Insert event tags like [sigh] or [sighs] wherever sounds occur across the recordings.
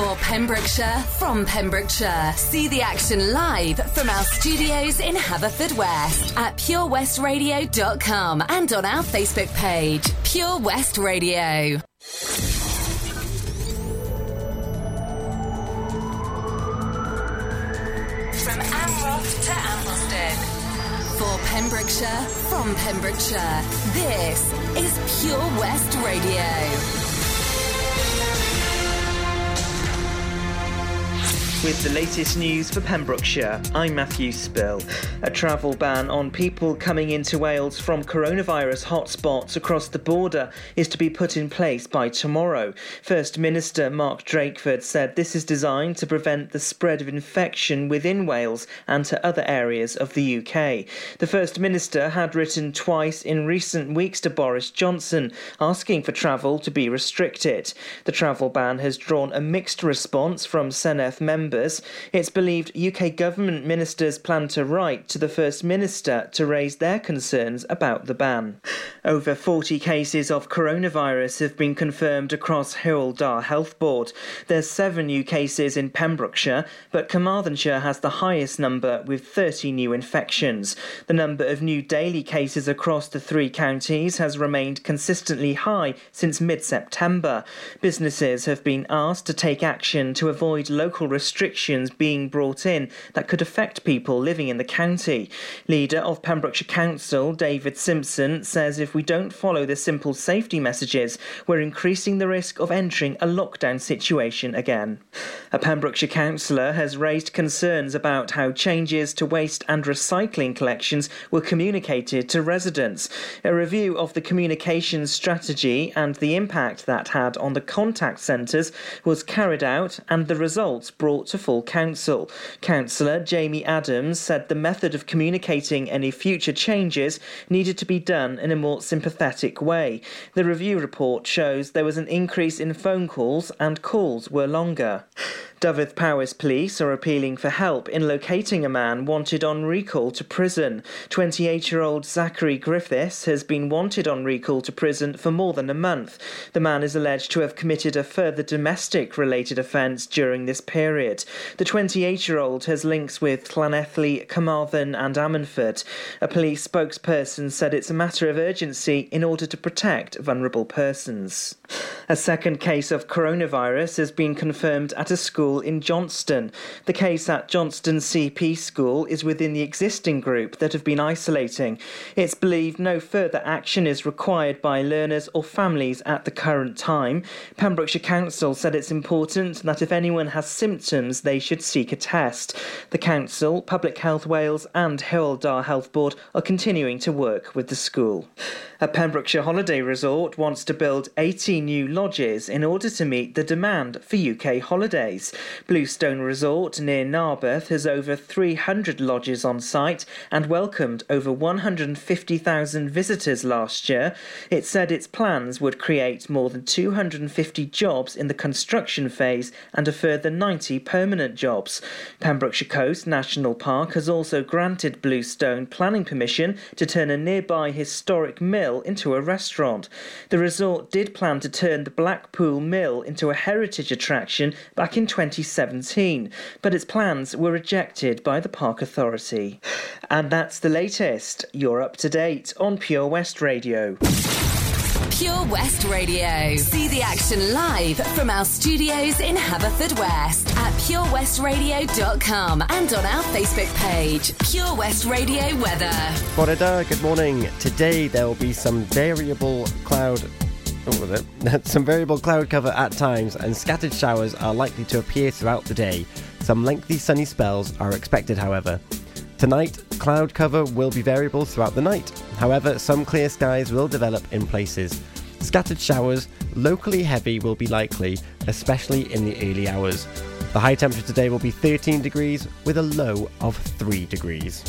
For Pembrokeshire, from Pembrokeshire. See the action live from our studios in Haverfordwest at purewestradio.com and on our Facebook page, Pure West Radio. From Amroth to Ambleston. For Pembrokeshire, from Pembrokeshire. This is Pure West Radio. With the latest news for Pembrokeshire, I'm Matthew Spill. A travel ban on people coming into Wales from coronavirus hotspots across the border is to be put in place by tomorrow. First Minister Mark Drakeford said this is designed to prevent the spread of infection within Wales and to other areas of the UK. The First Minister had written twice in recent weeks to Boris Johnson asking for travel to be restricted. The travel ban has drawn a mixed response from Senedd members members, it's believed UK government ministers plan to write to the First Minister to raise their concerns about the ban. Over 40 cases of coronavirus have been confirmed across Hywel Dda Health Board. There's seven new cases in Pembrokeshire, but Carmarthenshire has the highest number with 30 new infections. The number of new daily cases across the three counties has remained consistently high since mid September. Businesses have been asked to take action to avoid local restrictions restrictions being brought in that could affect people living in the county. Leader of Pembrokeshire Council, David Simpson, says if we don't follow the simple safety messages, we're increasing the risk of entering a lockdown situation again. A Pembrokeshire councillor has raised concerns about how changes to waste and recycling collections were communicated to residents. A review of the communications strategy and the impact that had on the contact centres was carried out, and the results brought to full council. Councillor Jamie Adams said the method of communicating any future changes needed to be done in a more sympathetic way. The review report shows there was an increase in phone calls and calls were longer. Dyfed-Powys police are appealing for help in locating a man wanted on recall to prison. 28 year old Zachary Griffiths has been wanted on recall to prison for more than a month. The man is alleged to have committed a further domestic related offence during this period. The 28 year old has links with Llanelli, Carmarthen, and Ammanford. A police spokesperson said it's a matter of urgency in order to protect vulnerable persons. A second case of coronavirus has been confirmed at a school School in Johnston. The case at Johnston CP School is within the existing group that have been isolating. It's believed no further action is required by learners or families at the current time. Pembrokeshire Council said it's important that if anyone has symptoms, they should seek a test. The Council, Public Health Wales, and Hywel Health Board are continuing to work with the school. A Pembrokeshire holiday resort wants to build 80 new lodges in order to meet the demand for UK holidays. Bluestone Resort near Narberth has over 300 lodges on site and welcomed over 150,000 visitors last year. It said its plans would create more than 250 jobs in the construction phase and a further 90 permanent jobs. Pembrokeshire Coast National Park has also granted Bluestone planning permission to turn a nearby historic mill into a restaurant. The resort did plan to turn the Blackpool Mill into a heritage attraction back in 2017, but its plans were rejected by the Park Authority. And that's the latest. You're up to date on Pure West Radio. Pure West Radio. See the action live from our studios in Haverfordwest at purewestradio.com and on our Facebook page, Pure West Radio Weather. Florida, good morning. Today there will be some variable cloud oh, [laughs] some variable cloud cover at times, and scattered showers are likely to appear throughout the day. Some lengthy sunny spells are expected, however. Tonight, cloud cover will be variable throughout the night. However, some clear skies will develop in places. Scattered showers, locally heavy, will be likely, especially in the early hours. The high temperature today will be 13 degrees with a low of 3 degrees.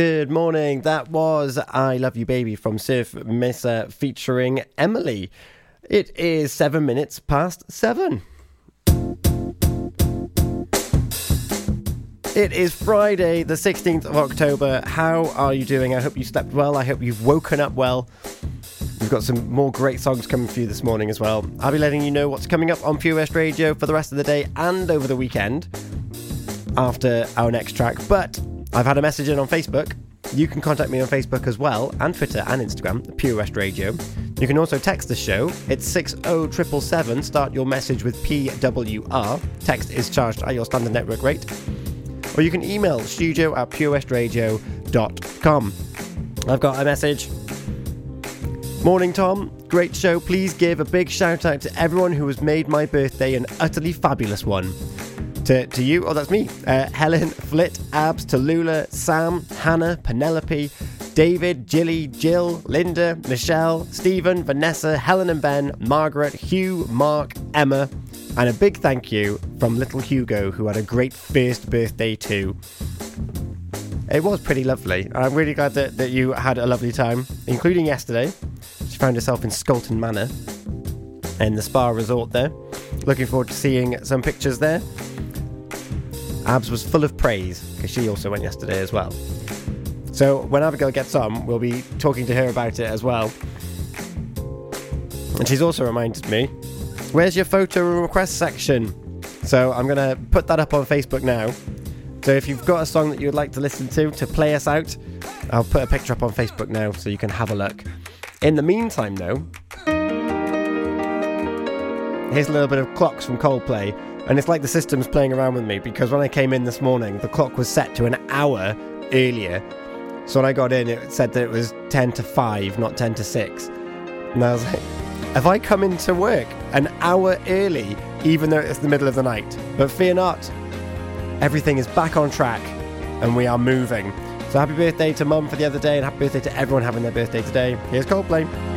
Good morning. That was I Love You Baby from Surf Mesa featuring Emilee. It is seven minutes past seven. It is Friday, the 16th of October. How are you doing? I hope you slept well. I hope you've woken up well. We've got some more great songs coming for you this morning as well. I'll be letting you know what's coming up on Pure West Radio for the rest of the day and over the weekend after our next track. But I've had a message in on Facebook. You can contact me on Facebook as well, and Twitter and Instagram, Pure West Radio. You can also text the show. It's 60777. Start your message with PWR. Text is charged at your standard network rate. Or you can email studio at purewestradio.com. I've got a message. Morning, Tom. Great show. Please give a big shout out to everyone who has made my birthday an utterly fabulous one to, to you. Oh, that's me. Uh, Helen, Flit, Abz, Tallulah, Sam, Hannah, Penelope, David, Jilly, Jill, Linda, Michelle, Stephen, Vanessa, Helen and Ben, Margaret, Hugh, Mark, Emma, and a big thank you from little Hugo, who had a great first birthday too. It was pretty lovely. I'm really glad that, that you had a lovely time, including yesterday. She found herself in Scolton Manor in the spa resort there. Looking forward to seeing some pictures there. Abz was full of praise because she also went yesterday as well. So when Abigail gets on, we'll be talking to her about it as well. And she's also reminded me, where's your photo request section? So I'm going to put that up on Facebook now. So if you've got a song that you'd like to listen to to play us out, I'll put a picture up on Facebook now so you can have a look. In the meantime, though, here's a little bit of clocks from Coldplay and it's like the system's playing around with me because when I came in this morning, the clock was set to an hour earlier. So when I got in, it said that it was 10 to 5, not 10 to 6. And I was like, have I come into work an hour early, even though it's the middle of the night? But fear not, everything is back on track and we are moving. So happy birthday to mum for the other day and happy birthday to everyone having their birthday today. Here's Coldplay.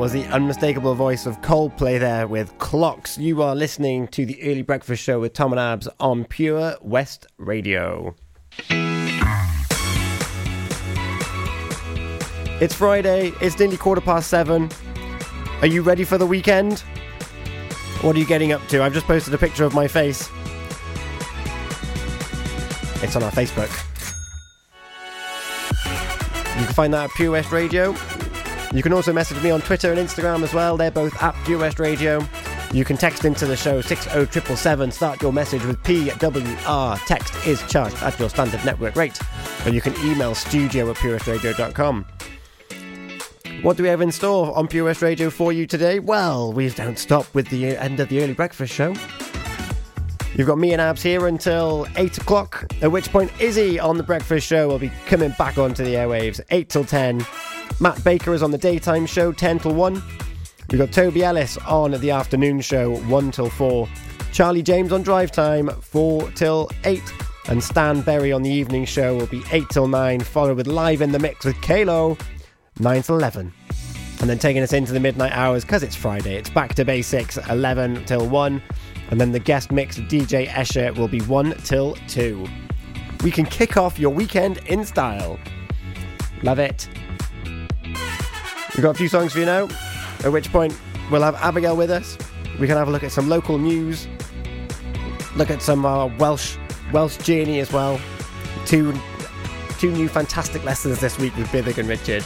Was the unmistakable voice of Coldplay there with Clocks. You are listening to the Early Breakfast Show with Tom and Abz on Pure West Radio. It's Friday, it's nearly quarter past seven. Are you ready for the weekend? What are you getting up to? I've just posted a picture of my face. It's on our Facebook. You can find that at Pure West Radio. You can also message me on Twitter and Instagram as well. They're both at Pure West Radio. You can text into the show 60777. Start your message with PWR. Text is charged at your standard network rate. And you can email studio at purewestradio.com. What do we have in store on Pure West Radio for you today? Well, we don't stop with the end of the early breakfast show. You've got me and Abz here until 8 o'clock, at which point Izzy on the breakfast show will be coming back onto the airwaves 8 till 10. Matt Baker is on the daytime show 10 till 1. We've got Toby Ellis on the afternoon show 1 till 4. Charlie James on drive time 4 till 8. And Stan Berry on the evening show will be 8 till 9, followed with Live in the Mix with Kalo 9 till 11. And then taking us into the midnight hours because it's Friday, it's back to basics 11 till 1. And then the guest mix DJ Escher will be 1 till 2. We can kick off your weekend in style. Love it. We've got a few songs for you now, at which point we'll have Abigail with us. We can have a look at some local news, look at some uh, Welsh Welsh journey as well. Two two new fantastic lessons this week with Bithig and Richard.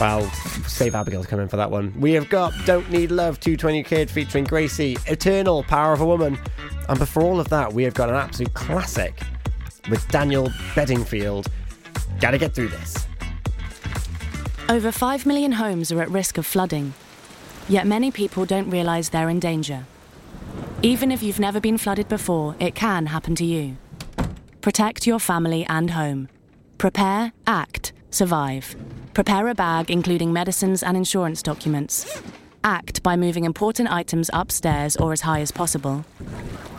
Well, save Abigail to come in for that one. We have got Don't Need Love 220 Kid featuring GRACEY, Eternal Power of a Woman. And before all of that, we have got an absolute classic with Daniel Bedingfield. Gotta get through this. Over 5 million homes are at risk of flooding, yet many people don't realise they're in danger. Even if you've never been flooded before, it can happen to you. Protect your family and home. Prepare, act, survive. Prepare a bag including medicines and insurance documents. Act by moving important items upstairs or as high as possible.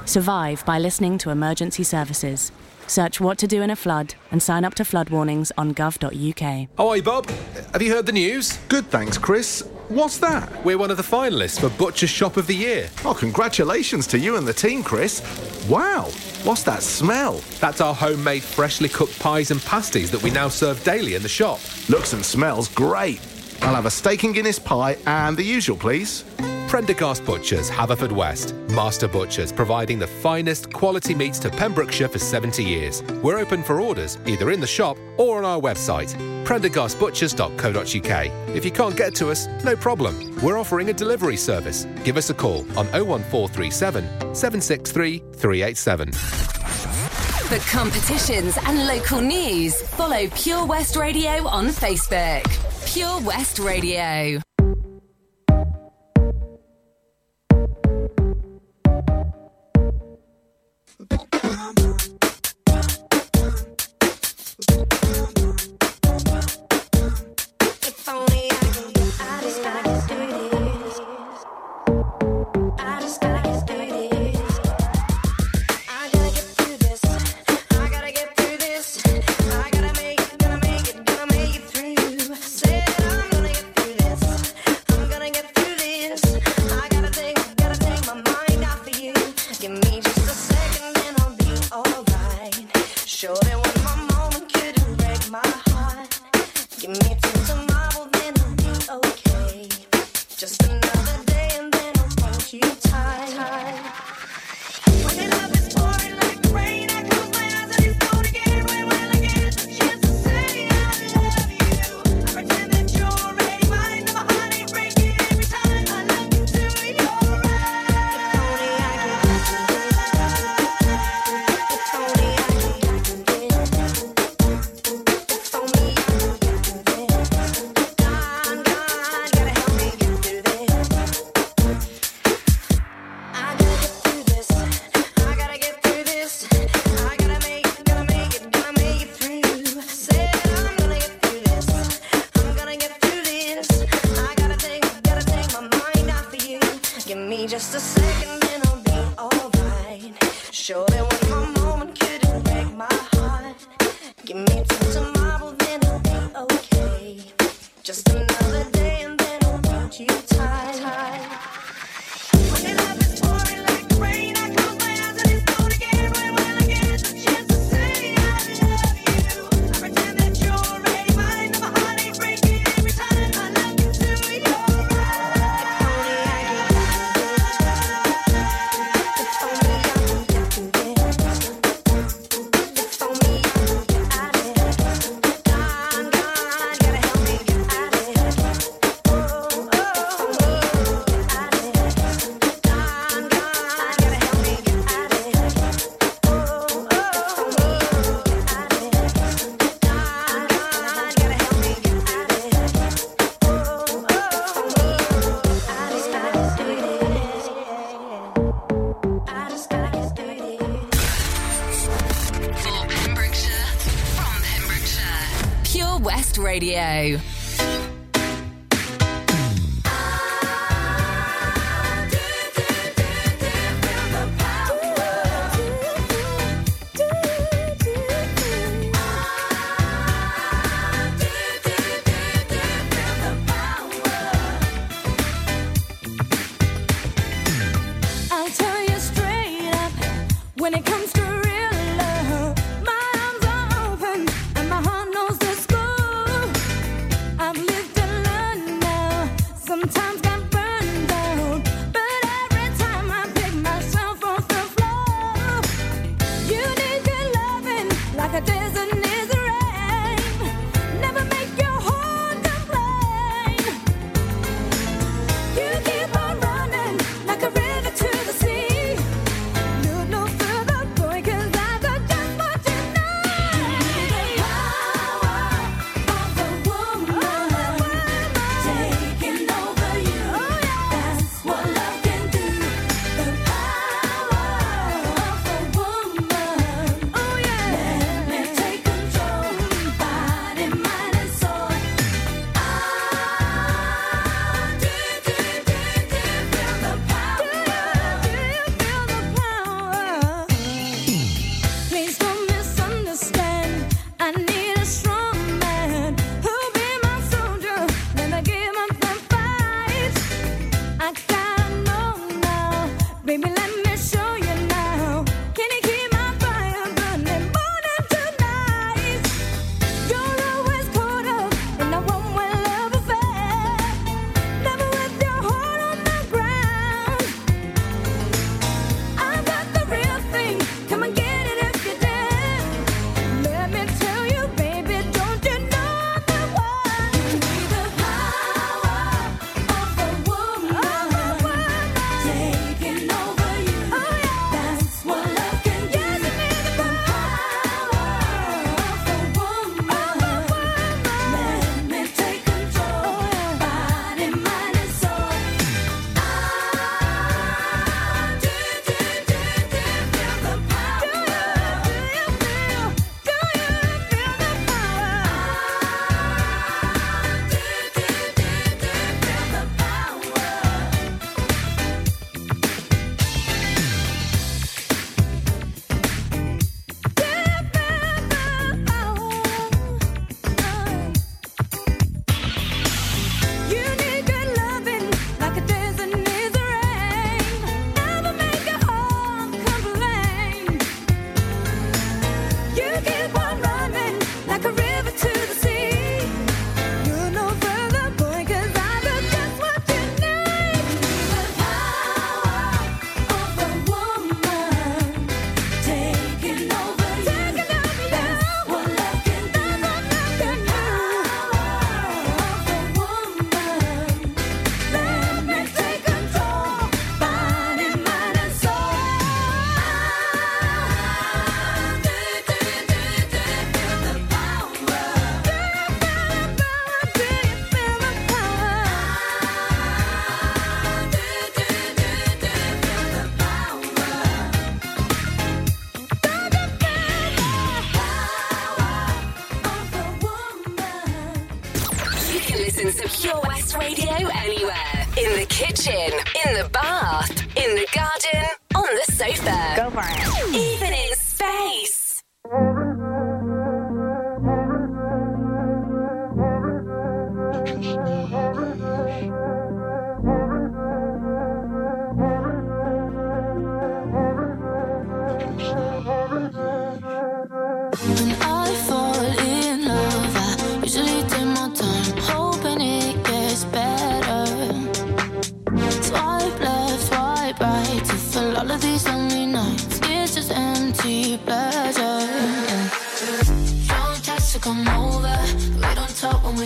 Survive by listening to emergency services. Search what to do in a flood and sign up to flood warnings on gov.uk. Oh, hey, Bob. Have you heard the news? Good, thanks, Chris. What's that? We're one of the finalists for Butcher's Shop of the Year. Oh, congratulations to you and the team, Chris. Wow, what's that smell? That's our homemade, freshly cooked pies and pasties that we now serve daily in the shop. Looks and smells great. I'll have a steak and Guinness pie and the usual, please. Prendergast Butchers, Haverfordwest. Master Butchers, providing the finest quality meats to Pembrokeshire for 70 years. We're open for orders, either in the shop or on our website, prendergastbutchers.co.uk. If you can't get to us, no problem. We're offering a delivery service. Give us a call on 01437 763 387. For competitions and local news, follow Pure West Radio on Facebook. Pure West Radio.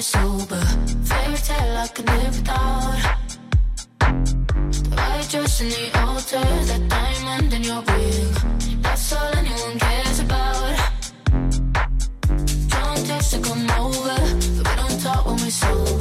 we're sober. Fairy tale I could live without. The white dress and the altar, that diamond in your ring. That's all anyone cares about. Don't text to come over, but we don't talk when we're sober.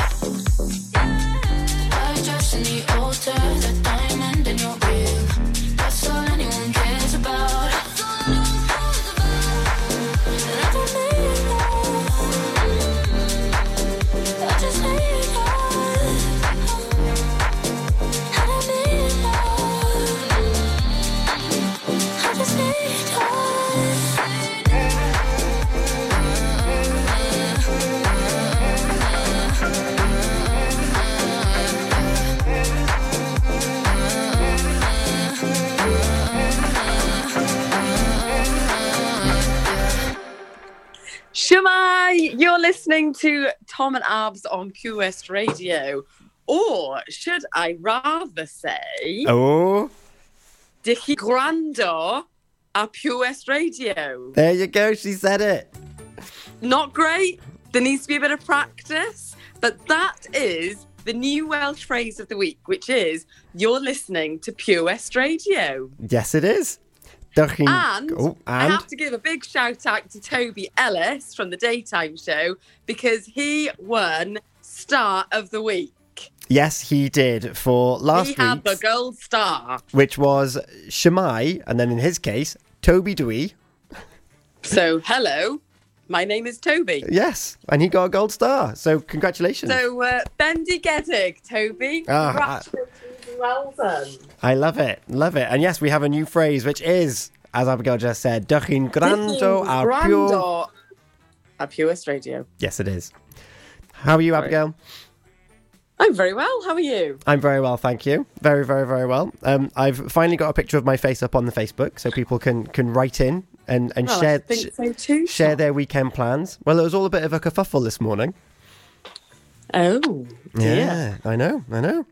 The altar, the diamond in your ring. Shwmae, you're listening to Tom and Abz on Pure West Radio. Or should I rather say, Oh, Dickie Grando at Pure West Radio? there you go. She said it. Not great. There needs to be a bit of practice. But that is the new Welsh phrase of the week, which is you're listening to Pure West Radio. Yes, it is. Ducking. And, oh, I have to give a big shout out to Toby Ellis from the daytime show because he won Star of the Week. yes, he did for last week. he had the gold star. which was Shwmae, and then in his case, Toby Dewey. So, hello, my name is Toby. Yes, and he got a gold star. So congratulations. So, uh, Bendigedig, Toby. Ah, Congratulations and well done. I love it, love it. And yes, we have a new phrase, which is, as Abigail just said, Duchin Grando a pure. Grando at Pure West Radio. Yes, it is. How are you, Abigail? I'm very well. How are you? I'm very well, thank you. Very, very, very well. Um, I've finally got a picture of my face up on the Facebook, so people can can write in and and Well, share so too. share their weekend plans. Well, it was all a bit of a kerfuffle this morning. Oh, dear. Yeah, I know, I know.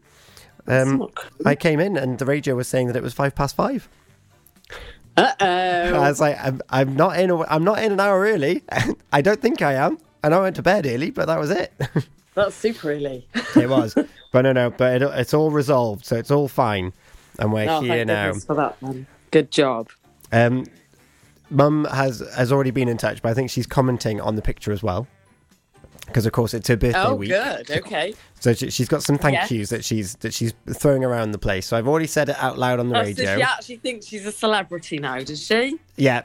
Um. I came in and the radio was saying that it was five past five. Uh oh! I was like, I'm, I'm not in. A, I'm not in an hour early. [laughs] I don't think I am. And I went to bed early, but that was it. [laughs] That's super early. it was, [laughs] but no, no. But it, it's all resolved, so it's all fine, and we're Oh, here now. for that, man. Good job. Um, Mum has has already been in touch, but I think she's commenting on the picture as well, because of course it's her birthday Oh, week. good. [laughs] Okay. So she, she's got some thank yous that she's that she's throwing around the place. So I've already said it out loud on the Oh, so radio. she actually thinks she's a celebrity now, does she? Yeah,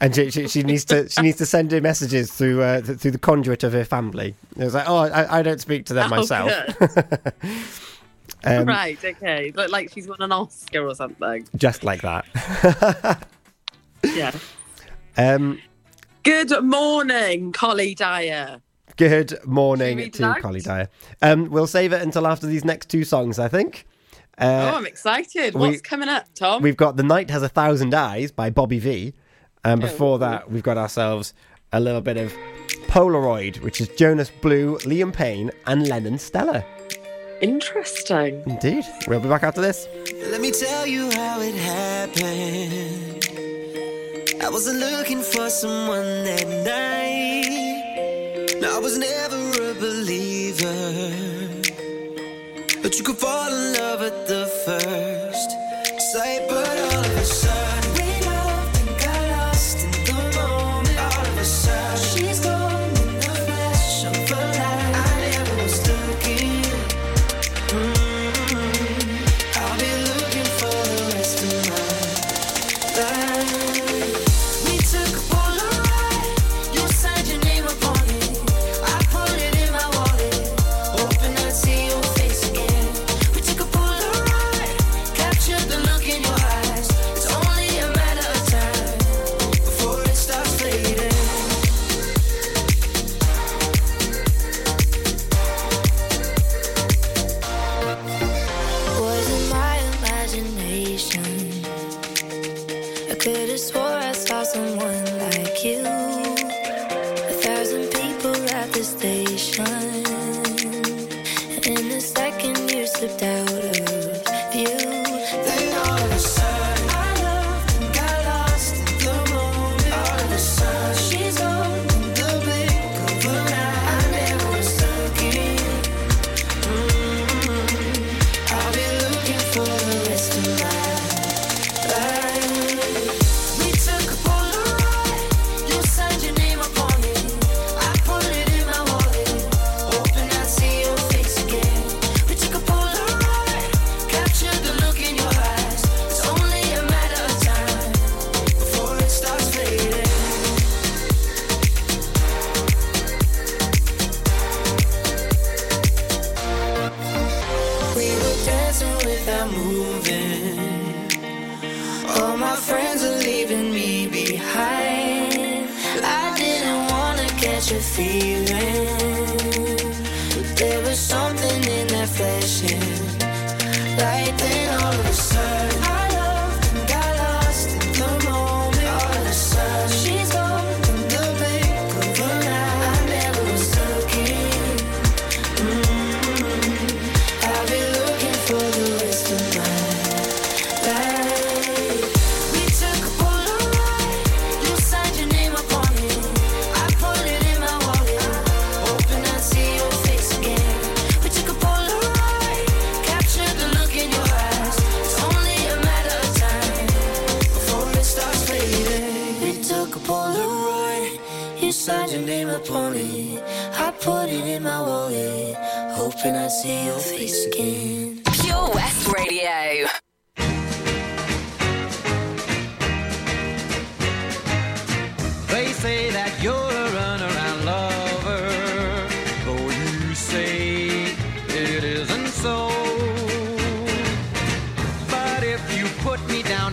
and she, she, she needs to she needs to send her messages through uh, th- through the conduit of her family. It was like, oh, I, I don't speak to them Oh, myself. good. [laughs] Um, right. Okay. Look like she's won an Oscar or something. Just like that. [laughs] Yeah. um, Good morning, Collie Dyer. Good morning to out? Polly Dyer. Um, we'll save it until after these next two songs, I think. Uh, oh, I'm excited. What's coming up, Tom? We've got The Night Has a Thousand Eyes by Bobby V. And oh, before oh. that, we've got ourselves a little bit of Polaroid, which is Jonas Blue, Liam Payne, and Lennon Stella. Interesting. Indeed. We'll be back after this. Let me tell you how it happened. I wasn't looking for someone that night. I was never a believer, but you could fall in love with.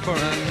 for a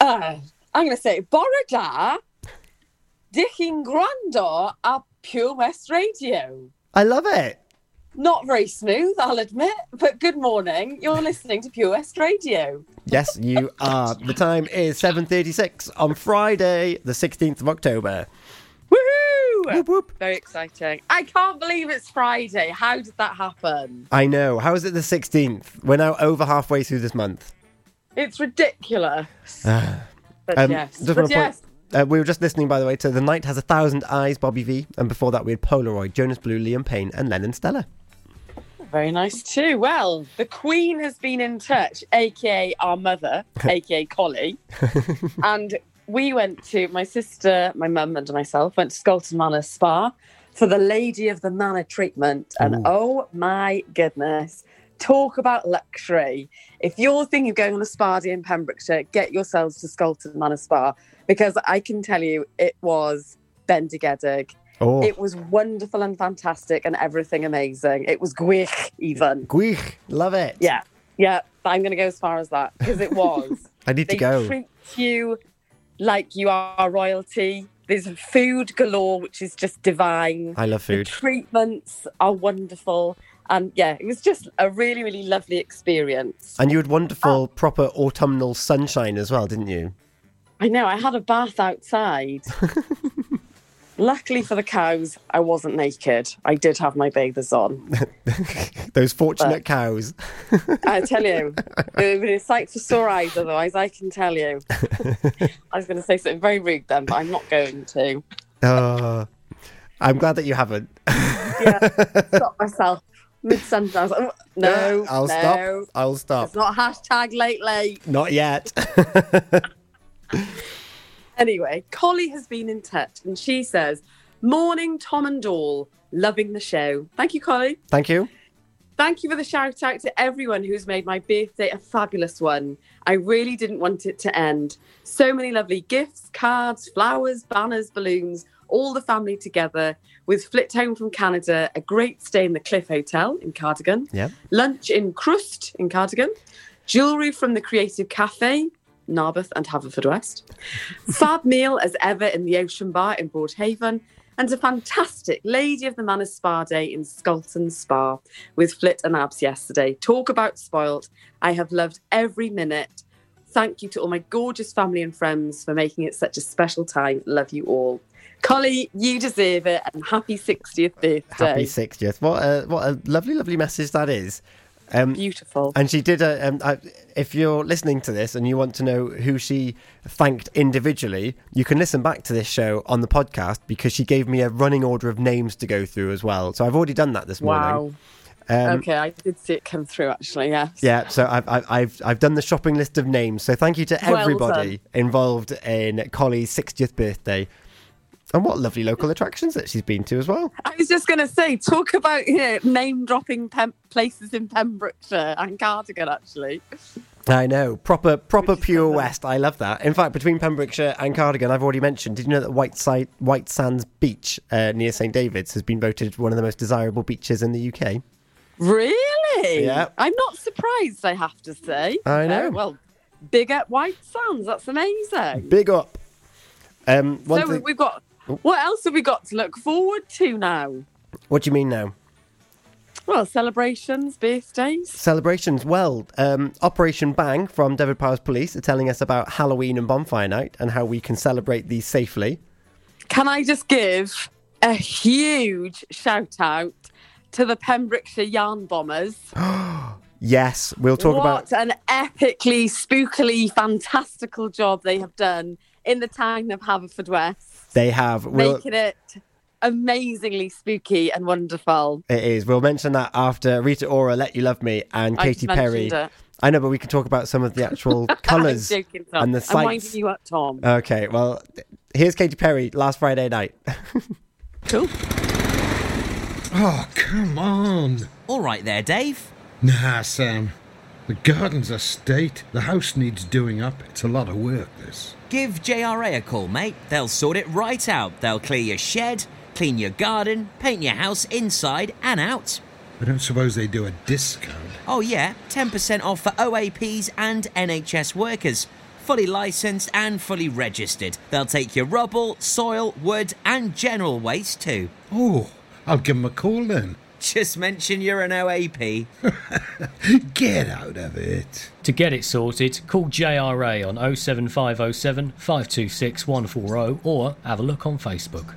Uh, I'm going to say, bore da, dicking grando a Pure West Radio. I love it. Not very smooth, I'll admit, but good morning. You're listening to Pure West Radio. Yes, you are. The time is 7.36 on Friday, the 16th of October. Whoop, whoop. Very exciting. I can't believe it's Friday. How did that happen? I know. How is it the 16th? We're now over halfway through this month. It's ridiculous. [sighs] but Um, yes. just But wanna point- uh, we were just listening, by the way, to The Night Has a Thousand Eyes, Bobby V. And before that, we had Polaroid, Jonas Blue, Liam Payne, and Lennon Stella. Very nice too. Well, the Queen has been in touch, aka our mother, [laughs] aka Collie, [laughs] and we went to my sister, my mum, and myself went to Scolton Manor Spa for the Lady of the Manor treatment, and Ooh. oh my goodness, talk about luxury! If you're thinking of going on a spa day in Pembrokeshire, get yourselves to Scolton Manor Spa because I can tell you it was bendigedig. Oh, It was wonderful and fantastic and everything amazing. It was gwych even. Gwych. Love it. Yeah, yeah. I'm going to go as far as that because it was. [laughs] I need to they go. treat you like you are royalty. There's food galore, which is just divine. I love The food. treatments are wonderful. And yeah, it was just a really, really lovely experience. And you had wonderful, Oh. proper autumnal sunshine as well, didn't you? I know, I had a bath outside. [laughs] Luckily for the cows, I wasn't naked. I did have my bathers on. [laughs] Those fortunate But- cows. I tell you, [laughs] it would been a sight for sore eyes otherwise, I can tell you. [laughs] I was going to say something very rude then, but I'm not going to. Oh, I'm glad that you haven't. Yeah, stop myself mid sentence. I was like, "Oh, no, I'll no. stop. I'll stop. It's not hashtag late late. Not yet. Anyway, Collie has been in touch and she says, Morning, Tom and all. Loving the show. Thank you, Collie. Thank you. Thank you for the shout out to everyone who's made my birthday a fabulous one. I really didn't want it to end. So many lovely gifts, cards, flowers, banners, balloons, all the family together with Flit Home from Canada, a great stay in the Cliff Hotel in Cardigan, Yeah. lunch in Crust in Cardigan, jewellery from the Creative Cafe, Narberth and Haverfordwest, fab meal as ever in the Ocean Bar in Broadhaven, and a fantastic Lady of the Manor Spa Day in Scolton Spa with Flit and Abs yesterday. Talk about spoilt. I have loved every minute. Thank you to all my gorgeous family and friends for making it such a special time. Love you all. Collie, you deserve it, and happy 60th birthday. Happy 60th. What a, what a lovely, lovely message that is. Um, Beautiful. And she did a. Um, I, if you're listening to this and you want to know who she thanked individually, you can listen back to this show on the podcast because she gave me a running order of names to go through as well. So I've already done that this Wow. morning. Um, okay, I did see it come through actually, yes. Yeah, so I've, I've I've I've done the shopping list of names. So thank you to Well everybody involved in Collie's 60th birthday, and what lovely local attractions that she's been to as well. I was just going to say, talk about you know, name dropping pem- places in Pembrokeshire and Cardigan, actually. I know, proper proper pure west. I love that. In fact, between Pembrokeshire and Cardigan, I've already mentioned. Did you know that White, Side, White Sands Beach uh, near St David's has been voted one of the most desirable beaches in the UK? Really? Yeah. I'm not surprised, I have to say. I know. Uh, well, big up White Sands. That's amazing. Big up. Um, so thing- we've got. What else have we got to look forward to now? what do you mean now? Well, celebrations, birthdays. Celebrations. Well, um, Operation Bang from Devon Powers Police are telling us about Halloween and Bonfire Night and how we can celebrate these safely. Can I just give a huge shout out to the Pembrokeshire Yarn Bombers? [gasps] Yes, we'll talk what about. an epically, spookily, fantastical job they have done in the town of Haverfordwest, They have. We'll, making it amazingly spooky and wonderful. it is. We'll mention that after Rita Ora, "Let You Love Me," and I Katy Perry. it. I know, but we can talk about some of the actual [laughs] colours joking, and the sights. I'm winding you up, Tom. Okay, well, here's Katy Perry last Friday night. [laughs] cool. Oh, come on. All right there, Dave. Nah, Sam. The garden's a state. The house needs doing up. It's a lot of work, this. Give JRA a call, mate. They'll sort it right out. They'll clear your shed, clean your garden, paint your house inside and out. I don't suppose they do a discount. Oh, yeah, 10% off for OAPs and NHS workers. Fully licensed and fully registered. They'll take your rubble, soil, wood, and general waste too. Oh, I'll give them a call then. Just mention you're an OAP. [laughs] Get out of it. To get it sorted, call JRA on 07507 526 140 or have a look on Facebook.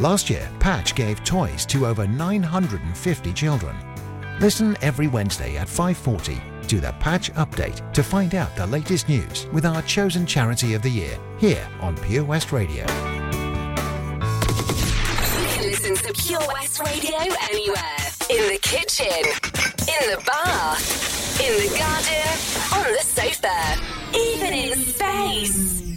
Last year, Patch gave toys to over 950 children. Listen every Wednesday at 5:40 to the Patch Update to find out the latest news with our chosen charity of the year here on Pure West Radio. You can listen to Pure West Radio anywhere. In the kitchen, in the bath, in the garden, on the sofa, even in space.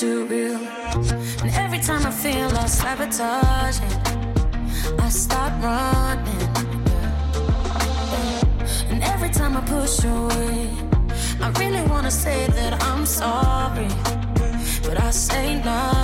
Too real, and every time I feel like sabotaging, I start running. And every time I push away, I really wanna say that I'm sorry, but I say nothing.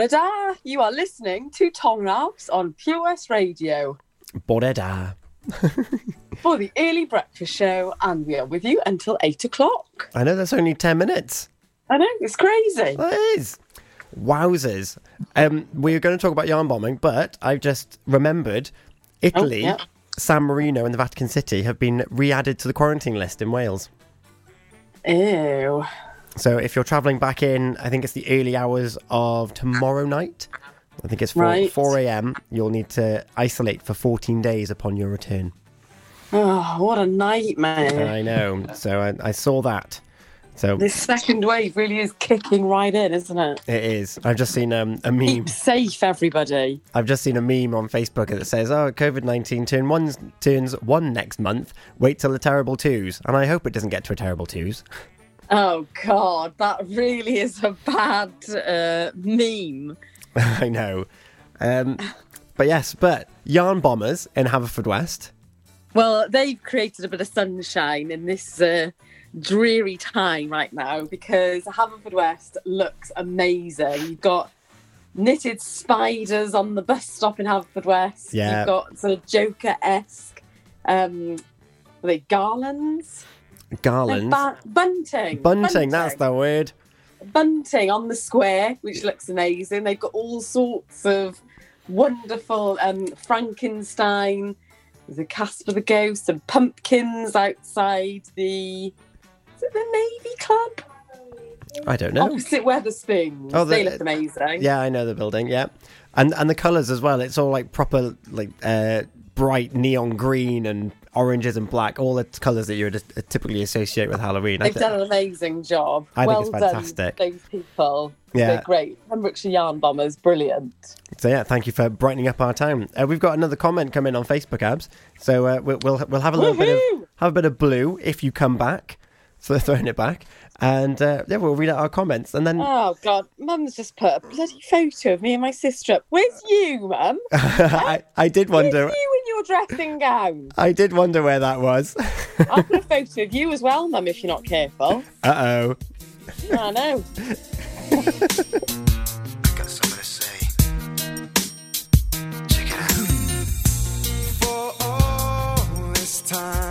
Bore da! You are listening to Tongue Raps on West Radio Boreda. [laughs] for the early breakfast show, and we are with you until eight o'clock. I know that's only 10 minutes. I know, it's crazy. That is. Wowzers. Um, we were going to talk about yarn bombing, but I've just remembered Italy, yeah. San Marino, and the Vatican City have been re added to the quarantine list in Wales. Ew. So if you're travelling back in, I think it's the early hours of tomorrow night. I think it's 4, Right. 4 a.m. You'll need to isolate for 14 days upon your return. Oh, what a nightmare. I know. So I, I saw that. So This second wave really is kicking right in, isn't it? it is. I've just seen um, a meme. Keep safe, everybody. I've just seen a meme on Facebook that says, "Oh, COVID nineteen turn one turns one next month. Wait till the terrible twos, And I hope it doesn't get to a terrible twos. [laughs] Oh, God, that really is a bad uh, meme. [laughs] I know. Um, but yes, but yarn bombers in Haverfordwest. Well, they've created a bit of sunshine in this uh, dreary time right now because Haverfordwest looks amazing. You've got knitted spiders on the bus stop in Haverfordwest. Yeah. You've got sort of Joker esque, um, are they garlands? Garlands. Ba- bunting. Bunting, that's the word. bunting on the square, which looks amazing. They've got all sorts of wonderful um, Frankenstein. A Casper the Ghost and pumpkins outside the. Is it the Navy Club? I don't know. Opposite Weatherspoons. Oh, the- they look amazing. Yeah, I know the building. Yeah, and and the colours as well. It's all like proper, like uh, bright neon green and oranges and black. All the colours that you would typically associate with Halloween. I They've done an amazing job. I think well it's done, fantastic. those people. Yeah. They're great. Pembrokeshire Yarn Bombers, brilliant. So yeah, thank you for brightening up our time. Uh, we've got another comment coming on Facebook, abs. So uh, we'll, we'll we'll have a little bit of have a bit of blue if you come back. So they're throwing it back, and uh, yeah, we'll read out our comments, and then Oh God, Mum's just put a bloody photo of me and my sister up. Where's you, Mum? [laughs] I, I did wonder. Where's you in your dressing gown? I did wonder where that was. [laughs] I'll put a photo of you as well, Mum, if you're not careful. Uh oh. I know. I've [laughs] got something to say. Check it out for all this time,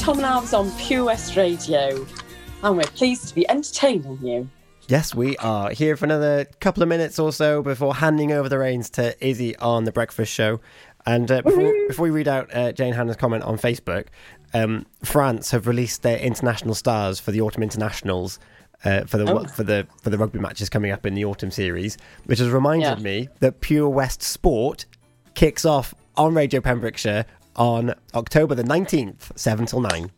Tom Labs on Pure West Radio. And we're pleased to be entertaining you. Yes, we are here for another couple of minutes or so before handing over the reins to Izzy on the breakfast show. And uh, before, before we read out uh, Jane Hannah's comment on Facebook, um, France have released their international stars for the autumn internationals uh, for the Oh. for the for the rugby matches coming up in the autumn series, which has reminded Yeah. me that Pure West Sport kicks off on Radio Pembrokeshire on October the nineteenth, seven till nine.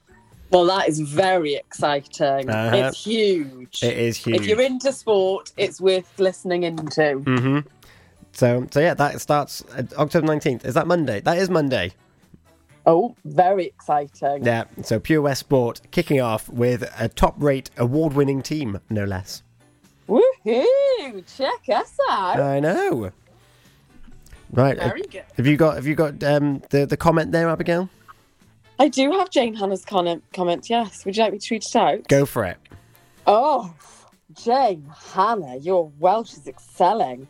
Well, that is very exciting. Uh-huh. It's huge. It is huge. If you're into sport, it's worth listening into. hmm So, so yeah, that starts uh, October nineteenth. Is that Monday? That is Monday. Oh, very exciting. Yeah. So Pure West Sport kicking off with a top-rate, award-winning team, no less. Woohoo! Check us out. I know. Right. Very good. Have you got Have you got um, the the comment there, Abigail? I do have Jane Hannah's comment, comment, yes. Would you like me to read it out? Go for it. Oh, Jane, Hannah, your Welsh is excelling.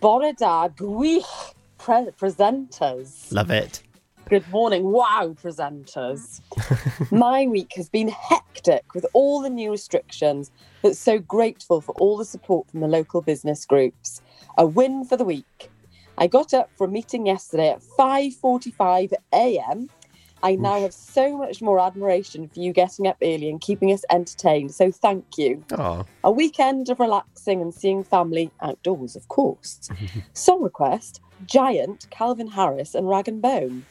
Bore da gwych pre- presenters. Love it. Good morning. Wow, presenters. [laughs] My week has been hectic with all the new restrictions, but so grateful for all the support from the local business groups. A win for the week. I got up for a meeting yesterday at 5:45 a.m. I now have so much more admiration for you getting up early and keeping us entertained. So thank you. Oh, A weekend of relaxing and seeing family outdoors, of course. [laughs] Song request Giant, Calvin Harris, and Rag and Bone.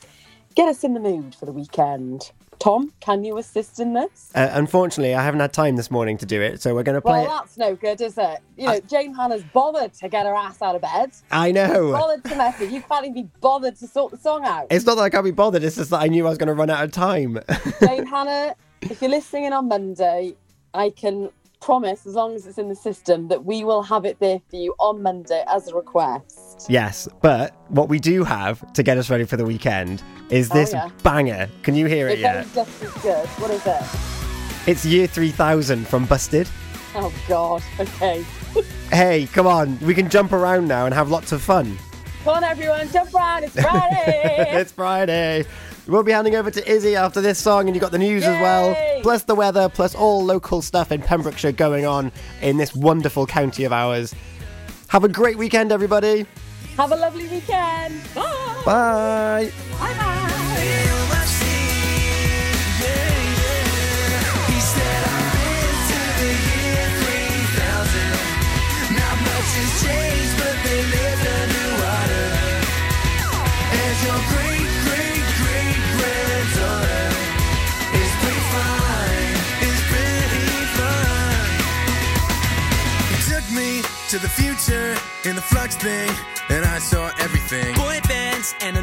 Get us in the mood for the weekend. Tom, can you assist in this? uh, unfortunately, I haven't had time this morning to do it, so we're going to play Well, it. that's no good, is it? You know, Jane Hannah's bothered to get her ass out of bed. I know. Bothered to message. You can't even be bothered to sort the song out. It's not that I can't be bothered. It's just that I knew I was going to run out of time. [laughs] Jane Hannah, if you're listening in on Monday, I can promise, as long as it's in the system, that we will have it there for you on Monday as a request. yes, but what we do have to get us ready for the weekend is Oh, this yeah. banger. Can you hear it It yet? just as good. What is it? It's Year 3000 from Busted. Oh God. Okay. Hey, come on. We can jump around now and have lots of fun. Come on, everyone, jump around. It's Friday. [laughs] it's Friday. We'll be handing over to Izzy after this song, and you got the news as well, plus the weather, plus all local stuff in Pembrokeshire going on in this wonderful county of ours. Have a great weekend, everybody. Have a lovely weekend. Bye. Bye. Bye. Bye. He said, I've been to the future in the flux thing, and I saw everything. Boy bands and